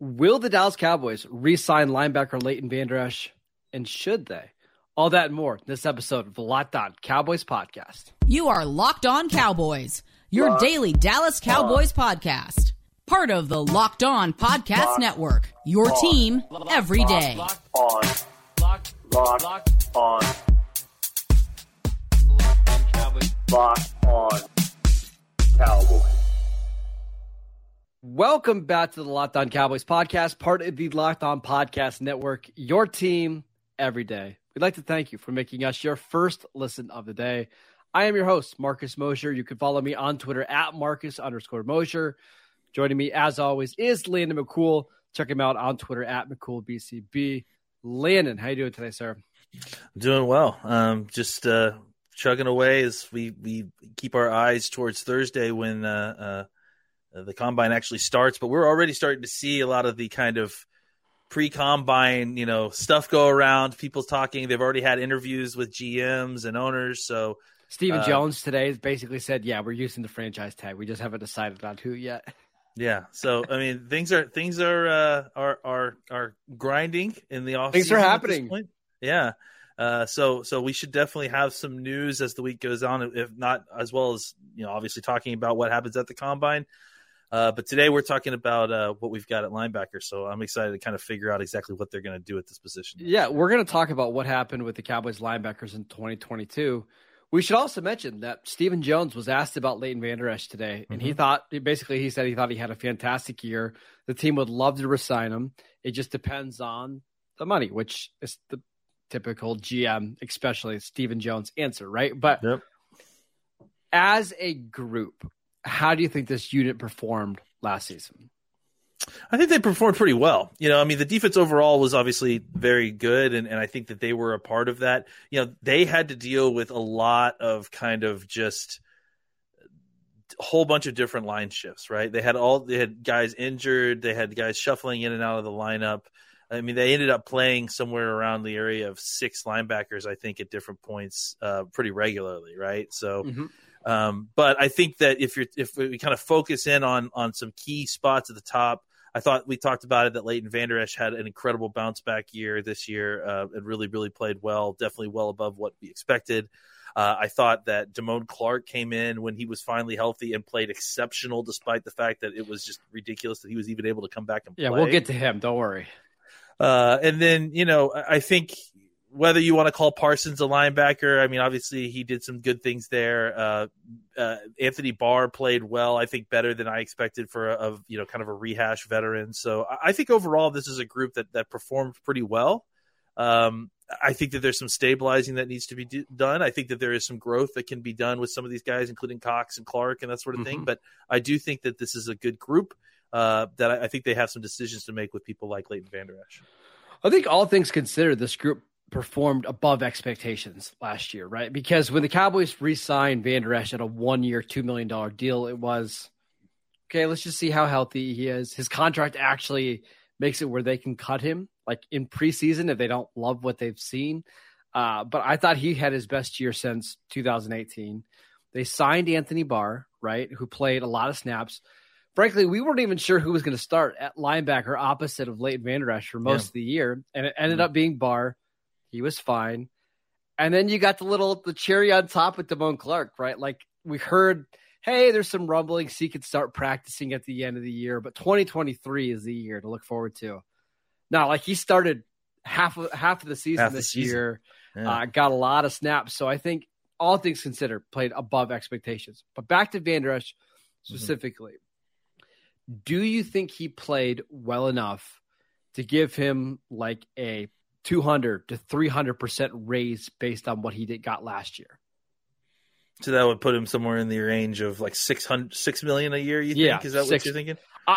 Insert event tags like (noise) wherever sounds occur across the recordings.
Will the Dallas Cowboys re-sign linebacker Leighton Vander Esch, and should they? All that and more this episode of the Locked On Cowboys podcast. You are Locked On Cowboys, your Locked daily Dallas Cowboys on. podcast. Part of the Locked On Podcast Locked Network. Your on. team every day. Locked on. Locked, Locked, Locked on. Locked on Cowboys. Welcome back to the Locked On Cowboys podcast, part of the Locked On Podcast Network, your team every day. We'd like to thank you for making us your first listen of the day. I am your host, Marcus Mosher. You can follow me on Twitter at Marcus underscore Mosher. Joining me, as always, is Landon McCool. Check him out on Twitter at McCoolBCB. Landon, how you doing today, sir? Doing well. Um, just uh, chugging away as we, we keep our eyes towards Thursday when uh uh, the combine actually starts, but we're already starting to see a lot of the kind of pre-combine, you know, stuff go around. People talking. They've already had interviews with GMs and owners. So Stephen uh, Jones today basically said, "Yeah, we're using the franchise tag. We just haven't decided on who yet." Yeah. So I mean, things are things are uh, are are are grinding in the off. Things are happening. Yeah. Uh, so so we should definitely have some news as the week goes on, if not as well as you know, obviously talking about what happens at the combine. Uh, but today we're talking about uh, what we've got at linebacker. So I'm excited to kind of figure out exactly what they're going to do at this position. Yeah, we're going to talk about what happened with the Cowboys linebackers in 2022. We should also mention that Stephen Jones was asked about Leighton Vander Esch today, and mm-hmm. he thought basically he said he thought he had a fantastic year. The team would love to resign him. It just depends on the money, which is the typical GM, especially Stephen Jones answer, right? But yep. as a group, how do you think this unit performed last season? I think they performed pretty well. You know, I mean, the defense overall was obviously very good, and, and I think that they were a part of that. You know, they had to deal with a lot of kind of just a whole bunch of different line shifts, right? They had all they had guys injured, they had guys shuffling in and out of the lineup. I mean, they ended up playing somewhere around the area of six linebackers, I think, at different points, uh, pretty regularly, right? So. Mm-hmm um, but I think that if you're if we kind of focus in on on some key spots at the top, I thought we talked about it that Leighton Vander Esch had an incredible bounce back year this year uh, and really really played well, definitely well above what we expected. Uh, I thought that Damone Clark came in when he was finally healthy and played exceptional, despite the fact that it was just ridiculous that he was even able to come back and play. Yeah, we'll get to him. Don't worry. Uh, and then you know, I think whether you want to call Parsons a linebacker, I mean, obviously he did some good things there. Uh, uh, Anthony Barr played well, I think, better than I expected for a, a, you know kind of a rehash veteran. So I think overall this is a group that that performed pretty well. Um, I think that there's some stabilizing that needs to be do- done. I think that there is some growth that can be done with some of these guys, including Cox and Clark and that sort of mm-hmm. thing. But I do think that this is a good group. Uh, that I, I, think they have some decisions to make with people like Leighton Vander Esch. I think all things considered, this group performed above expectations last year, right? Because when the Cowboys re-signed Vander Esch at a one-year, two million dollar deal, it was okay. Let's just see how healthy he is. His contract actually makes it where they can cut him, like in preseason, if they don't love what they've seen. Uh, but I thought he had his best year since 2018. They signed Anthony Barr, right, who played a lot of snaps. Frankly, we weren't even sure who was going to start at linebacker opposite of Leighton Vander Esch for most yeah. of the year, and it ended mm-hmm. up being Barr. He was fine. And then you got the little the cherry on top with Damone Clark, right? Like we heard, hey, there's some rumblings he could start practicing at the end of the year, but 2023 is the year to look forward to. Now, like he started half of half of the season half this the season. year, yeah. uh, got a lot of snaps. So I think all things considered, played above expectations. But back to Vander Esch mm-hmm. specifically, mm-hmm. do you think he played well enough to give him like a 200 to 300% raise based on what he did got last year. So that would put him somewhere in the range of like 600 6 million a year you yeah, think is that six, what you're thinking? Uh,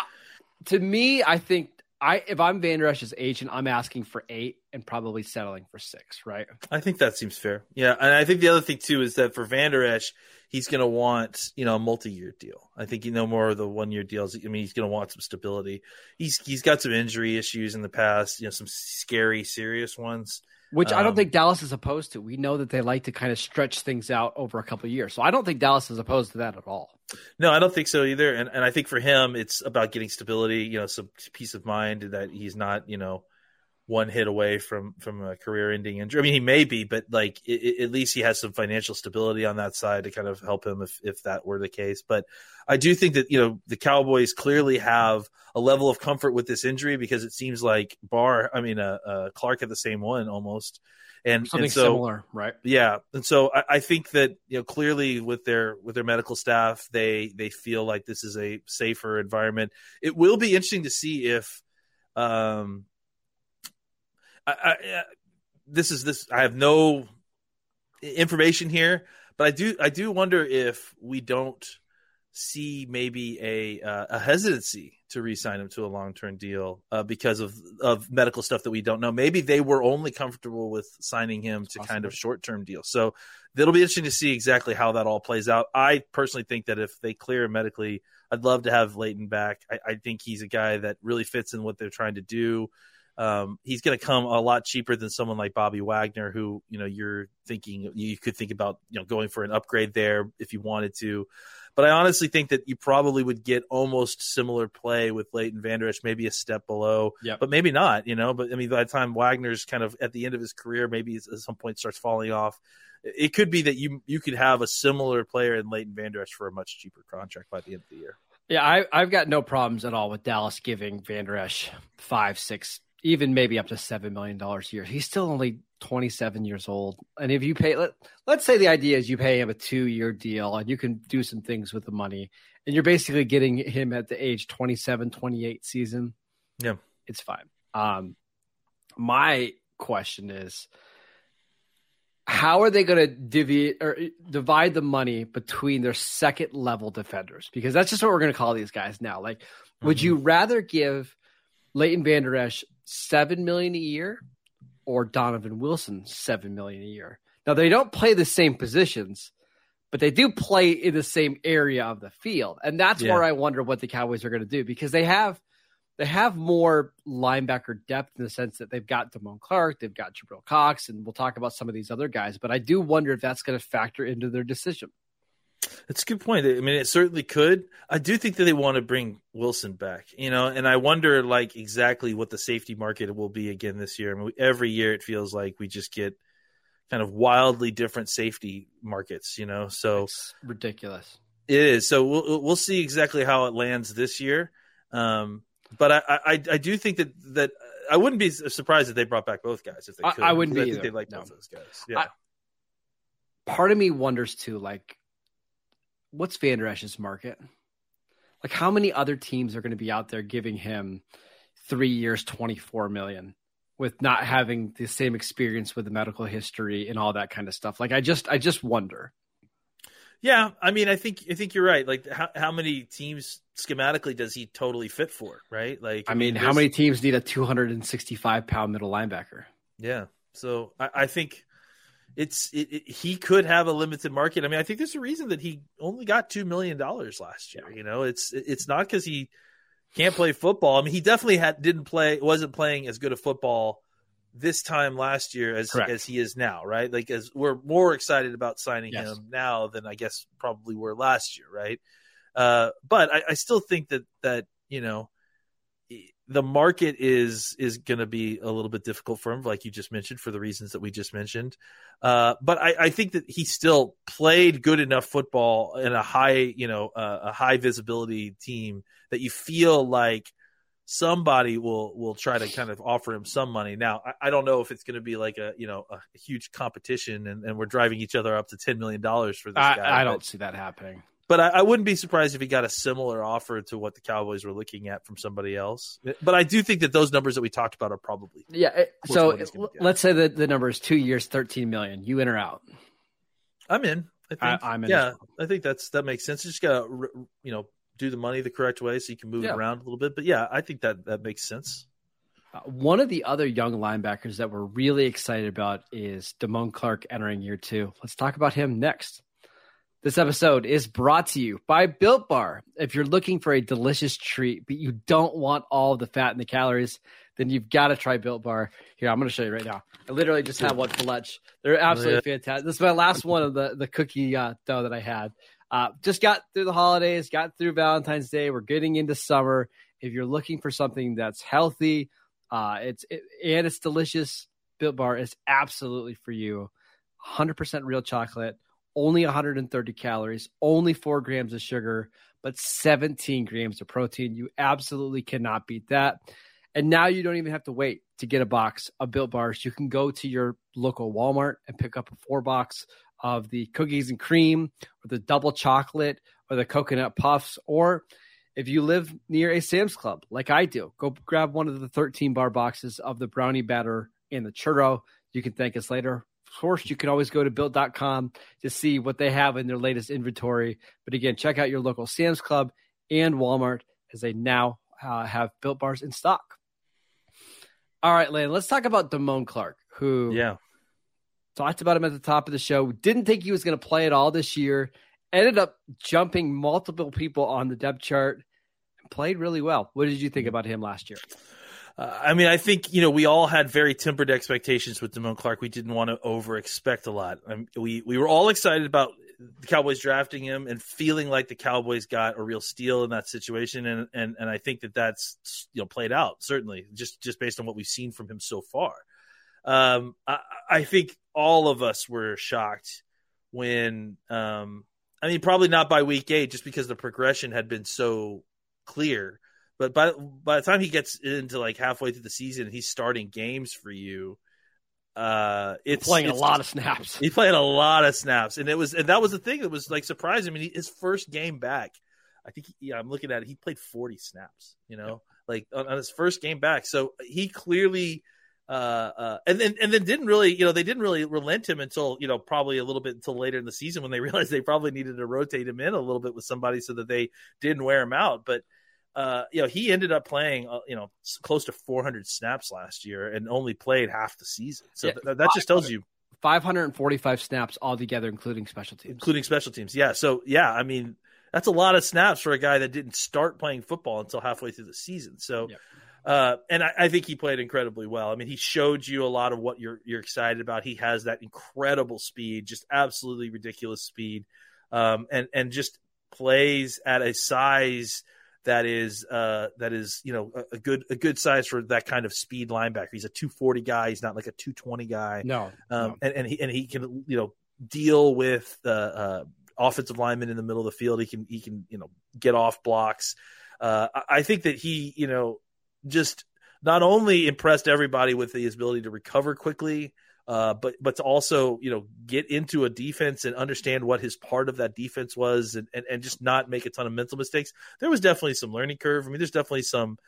to me, I think I if I'm Vander Esch's agent, I'm asking for 8 and probably settling for 6, right? I think that seems fair. Yeah, and I think the other thing too is that for Van Der Esch, he's going to want you know a multi-year deal. I think you know more of the one-year deals. I mean, he's going to want some stability. He's he's got some injury issues in the past. You know, some scary, serious ones. Which um, I don't um, think Dallas is opposed to. We know that they like to kind of stretch things out over a couple years, so I don't think Dallas is opposed to that at all. No, I don't think so either. And and I think for him, it's about getting stability, you know, some peace of mind that he's not, you know, one hit away from from a career-ending injury. I mean, he may be, but like it, at least he has some financial stability on that side to kind of help him if if that were the case. But I do think that you know the Cowboys clearly have a level of comfort with this injury because it seems like Barr, I mean, uh, uh Clark had the same one almost, and something and so, similar, right? Yeah, and so I, I, think that you know clearly with their with their medical staff, they they feel like this is a safer environment. It will be interesting to see if. Um, I, I, this is this. I have no information here, but I do I do wonder if we don't see maybe a uh, a hesitancy to re-sign him to a long-term deal uh, because of of medical stuff that we don't know. Maybe they were only comfortable with signing him to kind of short-term deal. So it'll be interesting to see exactly how that all plays out. I personally think that if they clear medically, I'd love to have Leighton back. I, I think he's a guy that really fits in what they're trying to do. Um, he's going to come a lot cheaper than someone like Bobby Wagner, who you know you're thinking you could think about you know going for an upgrade there if you wanted to. But I honestly think that you probably would get almost similar play with Leighton Vander Esch, maybe a step below, yep. but maybe not. You know, but I mean, by the time Wagner's kind of at the end of his career, maybe at some point starts falling off. It could be that you you could have a similar player in Leighton Vander Esch for a much cheaper contract by the end of the year. Yeah, I, I've got no problems at all with Dallas giving Vander Esch five, six, even maybe up to seven million dollars a year. He's still only 27 years old, and if you pay, let let's say the idea is you pay him a two year deal, and you can do some things with the money, and you're basically getting him at the age 27, 28 season. Yeah, it's fine. Um, my question is, how are they going to divvy or divide the money between their second level defenders? Because that's just what we're going to call these guys now. Like, mm-hmm. would you rather give Leighton Vander Esch seven million a year or Donovan Wilson seven million a year. Now they don't play the same positions, but they do play in the same area of the field, and that's yeah. where I wonder what the Cowboys are going to do because they have they have more linebacker depth in the sense that they've got Damone Clark, they've got Jabril Cox, and we'll talk about some of these other guys. But I do wonder if that's going to factor into their decision. That's a good point. I mean, it certainly could. I do think that they want to bring Wilson back, you know, and I wonder like exactly what the safety market will be again this year. I mean, every year it feels like we just get kind of wildly different safety markets, you know. So it's ridiculous. It is. So we'll we'll see exactly how it lands this year. Um, but I, I I do think that that I wouldn't be surprised if they brought back both guys if they could. I, I wouldn't be. I think either. they like no. both those guys. Yeah. I, part of me wonders too, like what's Vander Esch's market? Like how many other teams are going to be out there giving him three years, twenty four million, with not having the same experience with the medical history and all that kind of stuff? Like I just, I just wonder. Yeah, I mean, I think I think you're right. Like, how how many teams schematically does he totally fit for? Right? Like, I mean, how many teams need a 265 pound middle linebacker? Yeah, so I, I think it's it, it, he could have a limited market. I mean, I think there's a reason that he only got two million dollars last year. You know, it's it's not because he can't play football. I mean, he definitely had didn't play, wasn't playing as good a football this time last year as Correct. as he is now, right? Like as we're more excited about signing yes. him now than I guess probably were last year, right? Uh, but I, I still think that that you know the market is is going to be a little bit difficult for him, like you just mentioned, for the reasons that we just mentioned. Uh, but I, I, think that he still played good enough football in a high, you know, uh, a high visibility team that you feel like somebody will will try to kind of offer him some money. Now, I, I don't know if it's going to be like a you know a huge competition and, and we're driving each other up to ten million dollars for this I, guy. I don't see that happening but I, I, wouldn't be surprised if he got a similar offer to what the Cowboys were looking at from somebody else. But I do think that those numbers that we talked about are probably yeah. So let's say that the number is two years, thirteen million. You in or out? I'm in. I am in. Yeah, well. I think that's that makes sense. You just gotta you know do the money the correct way so you can move yeah. it around a little bit. But yeah, I think that that makes sense. Uh, one of the other young linebackers that we're really excited about is Damone Clark entering year two. Let's talk about him next. This episode is brought to you by Built Bar. If you're looking for a delicious treat, but you don't want all the fat and the calories, then you've got to try Built Bar. Here, I'm going to show you right now. I literally just had one for lunch. They're absolutely fantastic. This is my last one of the, the cookie uh, dough that I had. Uh, just got through the holidays, got through Valentine's Day. We're getting into summer. If you're looking for something that's healthy, uh, it's it, and it's delicious, Built Bar is absolutely for you. 100% real chocolate, only 130 calories, only four grams of sugar, but 17 grams of protein. You absolutely cannot beat that. And now you don't even have to wait to get a box of Built Bars. You can go to your local Walmart and pick up a four box of the cookies and cream or the double chocolate or the coconut puffs. Or if you live near a Sam's Club, like I do, go grab one of the 13 bar boxes of the brownie batter and the churro. You can thank us later. Of course, you can always go to built.com to see what they have in their latest inventory. But again, check out your local Sam's Club and Walmart as they now uh, have built bars in stock. All right, Lane, let's talk about Damone Clark, who Yeah. talked about him at the top of the show. Didn't think he was going to play at all this year. Ended up jumping multiple people on the depth chart and played really well. What did you think about him last year? Uh, I mean, I think you know we all had very tempered expectations with Damone Clark. We didn't want to over expect a lot. Um, we we were all excited about the Cowboys drafting him and feeling like the Cowboys got a real steal in that situation, and and and I think that that's you know played out certainly just just based on what we've seen from him so far. Um, I, I think all of us were shocked when um, I mean probably not by week eight just because the progression had been so clear but by by the time he gets into like halfway through the season, he's starting games for you. Uh, it's Playing it's a lot of snaps. (laughs) He played a lot of snaps, and it was and that was the thing that was like surprising. I mean, he, his first game back, I think. He, yeah, I'm looking at it. He played 40 snaps. You know, like on, on his first game back. So he clearly. Uh, uh, and then and then didn't really, you know, they didn't really relent him until you know probably a little bit until later in the season when they (laughs) realized they probably needed to rotate him in a little bit with somebody so that they didn't wear him out. But uh, you know, he ended up playing, uh, you know, close to 400 snaps last year and only played half the season. So Yeah, th- that just tells you, 545 snaps altogether, including special teams. including special teams. Yeah. So, yeah, I mean, that's a lot of snaps for a guy that didn't start playing football until halfway through the season. So, Yep. uh, and I, I think he played incredibly well. I mean, he showed you a lot of what you're you're excited about. He has that incredible speed, just absolutely ridiculous speed, um, and and just plays at a size that is uh, that is you know a, a good a good size for that kind of speed linebacker. He's a 240 guy. He's not like a 220 guy. No, Um, no. and, and he and he can you know deal with the uh, offensive lineman in the middle of the field. He can he can you know get off blocks. Uh, I, I think that he you know just not only impressed everybody with his ability to recover quickly, uh, but but to also you know get into a defense and understand what his part of that defense was, and, and and just not make a ton of mental mistakes. There was definitely some learning curve. I mean, there's definitely some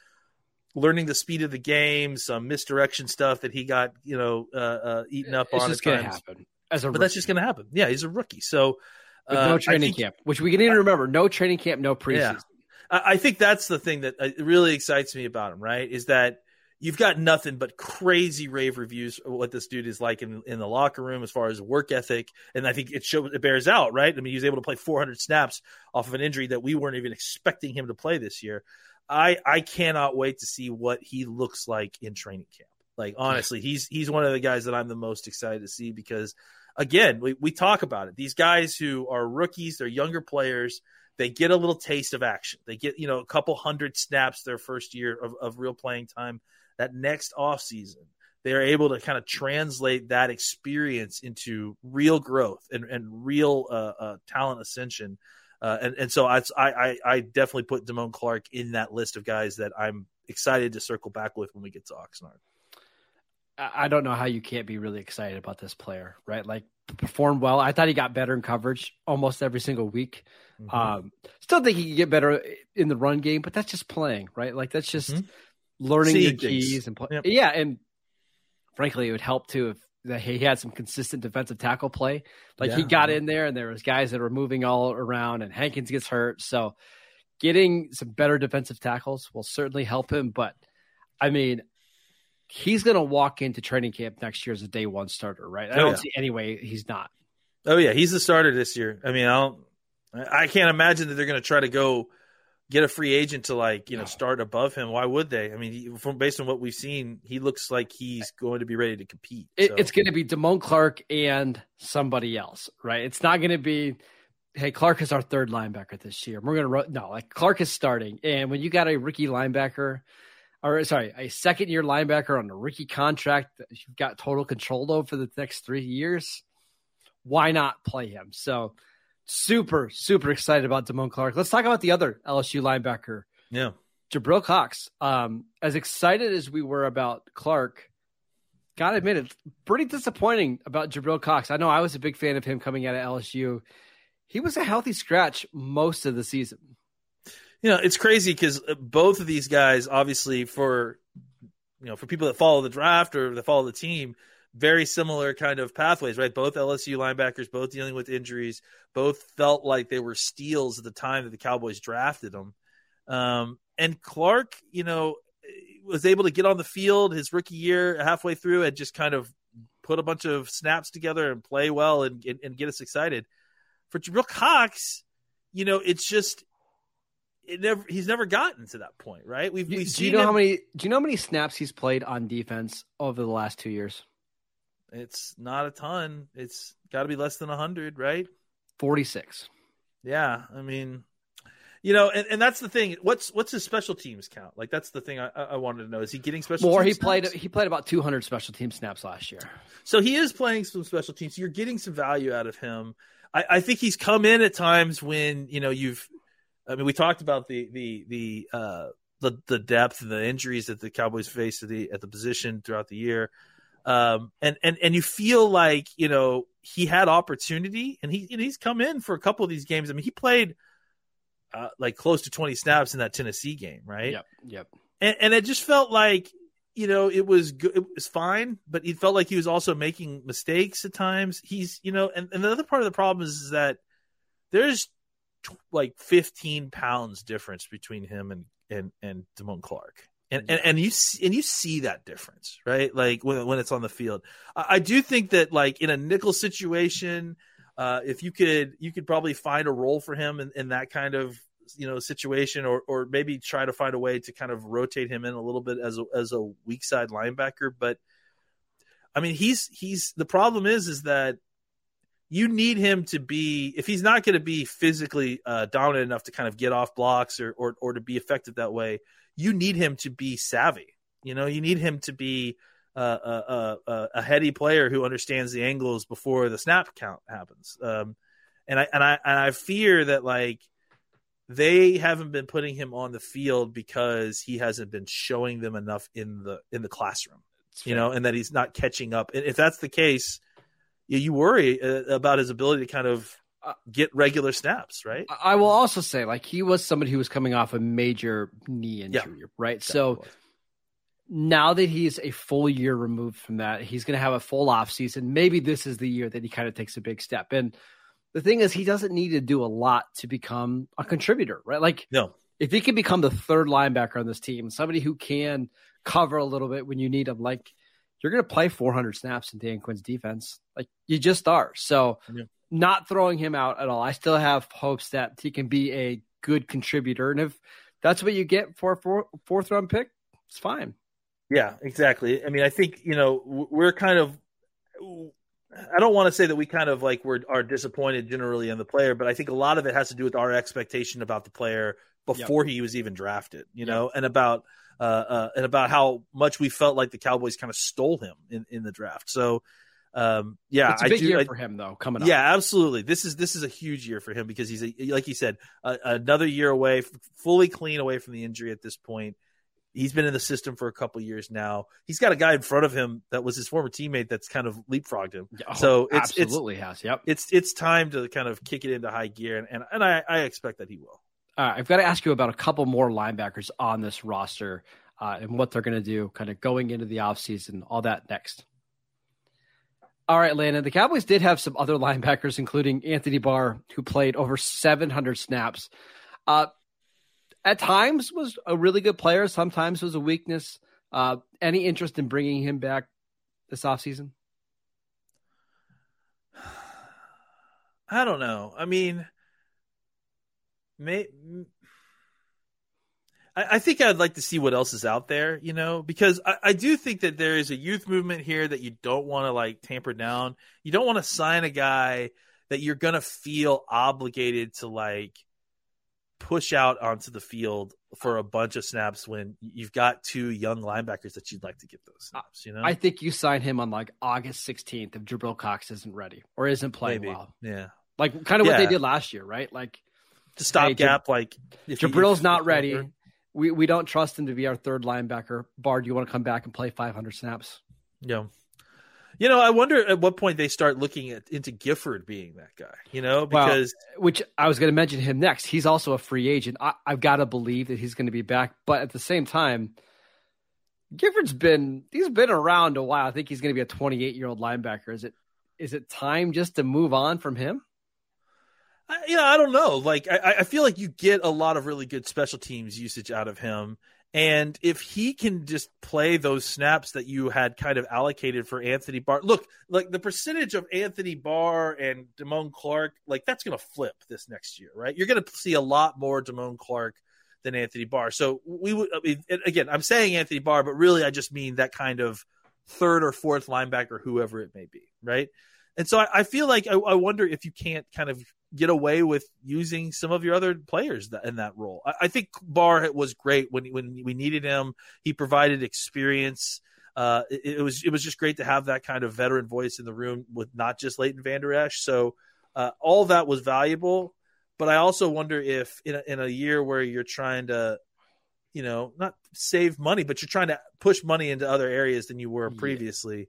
learning the speed of the game, some misdirection stuff that he got you know uh, uh, eaten up it's on. just at going to happen. As a But that's just going to happen. Yeah, he's a rookie, so with uh, no training think- camp, which we can even remember. No training camp, no preseason. I I think that's the thing that uh, really excites me about him, right? Is that you've got nothing but crazy rave reviews of what this dude is like in, in the locker room as far as work ethic. And I think it shows, it bears out, right? I mean, he was able to play 400 snaps off of an injury that we weren't even expecting him to play this year. I, I cannot wait to see what he looks like in training camp. Like, honestly, he's, he's one of the guys that I'm the most excited to see because again, we, we talk about it. These guys who are rookies, they're younger players, they get a little taste of action. They get, you know, a couple hundred snaps their first year of, of real playing time. That next offseason, they're able to kind of translate that experience into real growth and, and real uh, uh, talent ascension. Uh, and, and so I, I, I definitely put Damone Clark in that list of guys that I'm excited to circle back with when we get to Oxnard. I don't know how you can't be really excited about this player, right? Like performed well. I thought he got better in coverage almost every single week. Mm-hmm. Um, still think he could get better in the run game, but that's just playing, right? Like that's just Mhm. Learning the keys and play. Yep. Yeah, and frankly, it would help too if that he had some consistent defensive tackle play. Like he got in there, and there was guys that were moving all around, and Hankins gets hurt, so getting some better defensive tackles will certainly help him. But I mean, he's going to walk into training camp next year as a day one starter, right? I Oh, don't yeah. see any way he's not. Oh yeah, he's the starter this year. I mean, I don't. I can't imagine that they're going to try to go get a free agent to like you know No. start above him. Why would they? I mean, he, from based on what we've seen, he looks like he's going to be ready to compete. It, So- It's going to be Damone Clark and somebody else, right? It's not going to be hey, Clark is our third linebacker this year. We're gonna no, like Clark is starting, and when you got a rookie linebacker, or sorry, a second year linebacker on a rookie contract that you've got total control over for the next three years, why not play him? So super, super excited about Damone Clark. Let's talk about the other LSU linebacker. Yeah. Jabril Cox. Um, as excited as we were about Clark, gotta admit it's pretty disappointing about Jabril Cox. I know I was a big fan of him coming out of LSU. He was a healthy scratch most of the season. You know, it's crazy because uh, both of these guys, obviously, for you know, for people that follow the draft or that follow the team, very similar kind of pathways, right? Both LSU linebackers, both dealing with injuries, both felt like they were steals at the time that the Cowboys drafted them. Um, and Clark, you know, was able to get on the field his rookie year halfway through and just kind of put a bunch of snaps together and play well and, and, and get us excited. For Jabril Cox, you know, it's just it never he's never gotten to that point, right? We've, we've do you know him, how many do you know how many snaps he's played on defense over the last two years? It's not a ton. It's got to be less than 100, right? 46. Yeah, I mean, you know, and, and that's the thing. What's what's his special teams count? Like that's the thing I, I wanted to know. Is he getting special? More. he snaps? played. He played about 200 special team snaps last year. So he is playing some special teams. You're getting some value out of him. I, I think he's come in at times when you know you've. I mean, we talked about the the the uh, the the depth and the injuries that the Cowboys faced at the at the position throughout the year. Um, and, and, and you feel like, you know, he had opportunity and he, and he's come in for a couple of these games. I mean, he played, uh, like close to 20 snaps in that Tennessee game, right? Yep. Yep. And, and it just felt like, you know, it was good. It was fine, but he felt like he was also making mistakes at times. He's, you know, and, and the other part of the problem is, is that there's like 15 pounds difference between him and, and, and Damone Clark and, and and you and you see that difference, right? Like when when it's on the field. I, I do think that like in a nickel situation, uh, if you could you could probably find a role for him in, in that kind of you know situation, or or maybe try to find a way to kind of rotate him in a little bit as a as a weak side linebacker. But I mean, he's he's the problem is is that you need him to be if he's not going to be physically uh, dominant enough to kind of get off blocks or, or or to be effective that way you need him to be savvy. You know, you need him to be a, a, a, a heady player who understands the angles before the snap count happens. Um, and I and I and I fear that like they haven't been putting him on the field because he hasn't been showing them enough in the in the classroom. You know, and that he's not catching up. And if that's the case, you worry uh, about his ability to kind of uh, get regular snaps, right? I will also say, like, he was somebody who was coming off a major knee injury, yeah, right? So now that he's a full year removed from that, he's going to have a full off season. Maybe this is the year that he kind of takes a big step. And the thing is, he doesn't need to do a lot to become a contributor, right? Like, no, if he can become the third linebacker on this team, somebody who can cover a little bit when you need him, like you're going to play 400 snaps in Dan Quinn's defense. Like you just are. So yeah not throwing him out at all. I still have hopes that he can be a good contributor. And if that's what you get for a four, fourth round pick, it's fine. Yeah, exactly. I mean, I think, you know, we're kind of, I don't want to say that we kind of like we're are disappointed generally in the player, but I think a lot of it has to do with our expectation about the player before yep. he was even drafted, you know, and about, uh, uh, and about how much we felt like the Cowboys kind of stole him in, in the draft. So, um, yeah, it's a big do, year I, for him though. Coming up, yeah, absolutely. This is this is a huge year for him because he's a, like you said, a, another year away, fully clean away from the injury at this point. He's been in the system for a couple years now. He's got a guy in front of him that was his former teammate that's kind of leapfrogged him. Oh, so it's absolutely it's, has. Yep. It's it's time to kind of kick it into high gear, and and, and I, I expect that he will. All right, I've got to ask you about a couple more linebackers on this roster uh, and what they're going to do, kind of going into the offseason, all that next. All right, Landon. The Cowboys did have some other linebackers, including Anthony Barr, who played over 700 snaps. Uh, at times was a really good player. Sometimes was a weakness. Uh, any interest in bringing him back this offseason? (sighs) I don't know. I mean, may, I, I, think I'd like to see what else is out there, you know, because I, I do think that there is a youth movement here that you don't want to like tamper down. You don't want to sign a guy that you're going to feel obligated to like push out onto the field for a bunch of snaps when you've got two young linebackers that you'd like to get those snaps. You know, I think you sign him on like August 16th if Jabril Cox isn't ready or isn't playing Maybe. well. yeah, Like kind of what they did last year, right? Like to stop Hey, Jab- gap like if he- Jabril's if- not ready. We we don't trust him to be our third linebacker. Barr, do you want to come back and play 500 snaps? Yeah. You know, I wonder at what point they start looking at into Gifford being that guy. You know, Well, because Which I was going to mention him next. He's also a free agent. I, I've got to believe that he's going to be back, but at the same time, Gifford's been he's been around a while. I think he's going to be a 28 year old linebacker. Is it is it time just to move on from him? I, know, I don't know. Like, I, I feel like you get a lot of really good special teams usage out of him. And if he can just play those snaps that you had kind of allocated for Anthony Barr, look, like the percentage of Anthony Barr and Damone Clark, like that's going to flip this next year, right? You're going to see a lot more Damone Clark than Anthony Barr. So we would, I mean, again, I'm saying Anthony Barr, but really I just mean that kind of third or fourth linebacker, whoever it may be, right? And so I, I feel like I, I wonder if you can't kind of get away with using some of your other players in that role. I, I think Barr was great when when we needed him. He provided experience. Uh, it, it was it was just great to have that kind of veteran voice in the room with not just Leighton Vander Esch. So uh, all that was valuable. But I also wonder if in a, in a year where you're trying to, you know, not save money, but you're trying to push money into other areas than you were previously.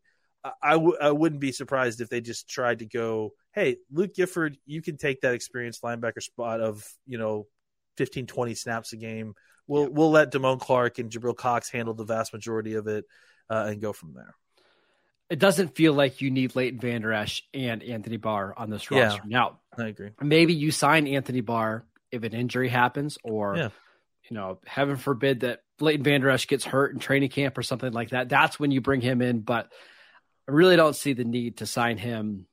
I w- I wouldn't be surprised if they just tried to go, hey, Luke Gifford, you can take that experienced linebacker spot of, you know, 15, 20 snaps a game. We'll we'll let Damone Clark and Jabril Cox handle the vast majority of it uh, and go from there. It doesn't feel like you need Leighton Vander Esch and Anthony Barr on this Yeah. roster. Now, I agree. maybe you sign Anthony Barr if an injury happens, or Yeah. you know, heaven forbid that Leighton Vander Esch gets hurt in training camp or something like that. That's when you bring him in. But I really don't see the need to sign him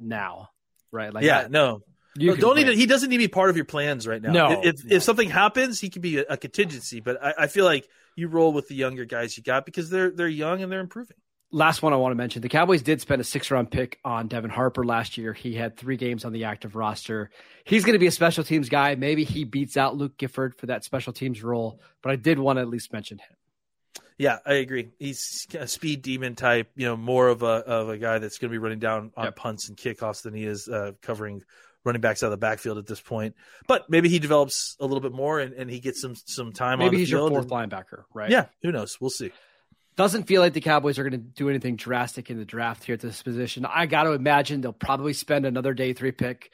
now, right? Like, yeah, I- no, you No, don't wait. even. He doesn't need to be part of your plans right now. No, if no. if something happens, he could be a, a contingency. But I, I feel like you roll with the younger guys you got because they're they're young and they're improving. last one I want to mention: the Cowboys did spend a six-round pick on Devin Harper last year. He had three games on the active roster. He's going to be a special teams guy. Maybe he beats out Luke Gifford for that special teams role. But I did want to at least mention him. Yeah, I agree. He's a speed demon type. You know, more of a of a guy that's going to be running down on Yep. punts and kickoffs than he is uh, covering running backs out of the backfield at this point. But maybe he develops a little bit more and, and he gets some some time on Maybe the he's your fourth and- linebacker, right? Yeah, who knows? We'll see. Doesn't feel like the Cowboys are going to do anything drastic in the draft here at this position. I got to imagine they'll probably spend another day three pick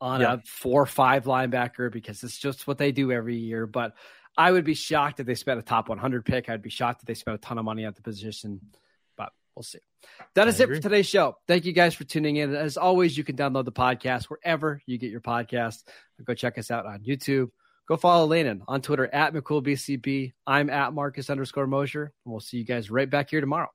on Yeah. a four or five linebacker because it's just what they do every year. But I would be shocked if they spent a top 100 pick. I'd be shocked if they spent a ton of money at the position, but we'll see. That is it for today's show. Thank you guys for tuning in. As always, you can download the podcast wherever you get your podcast. Go check us out on YouTube. Go follow Landon on Twitter at McCoolBCB. I'm at Marcus underscore Mosher. And we'll see you guys right back here tomorrow.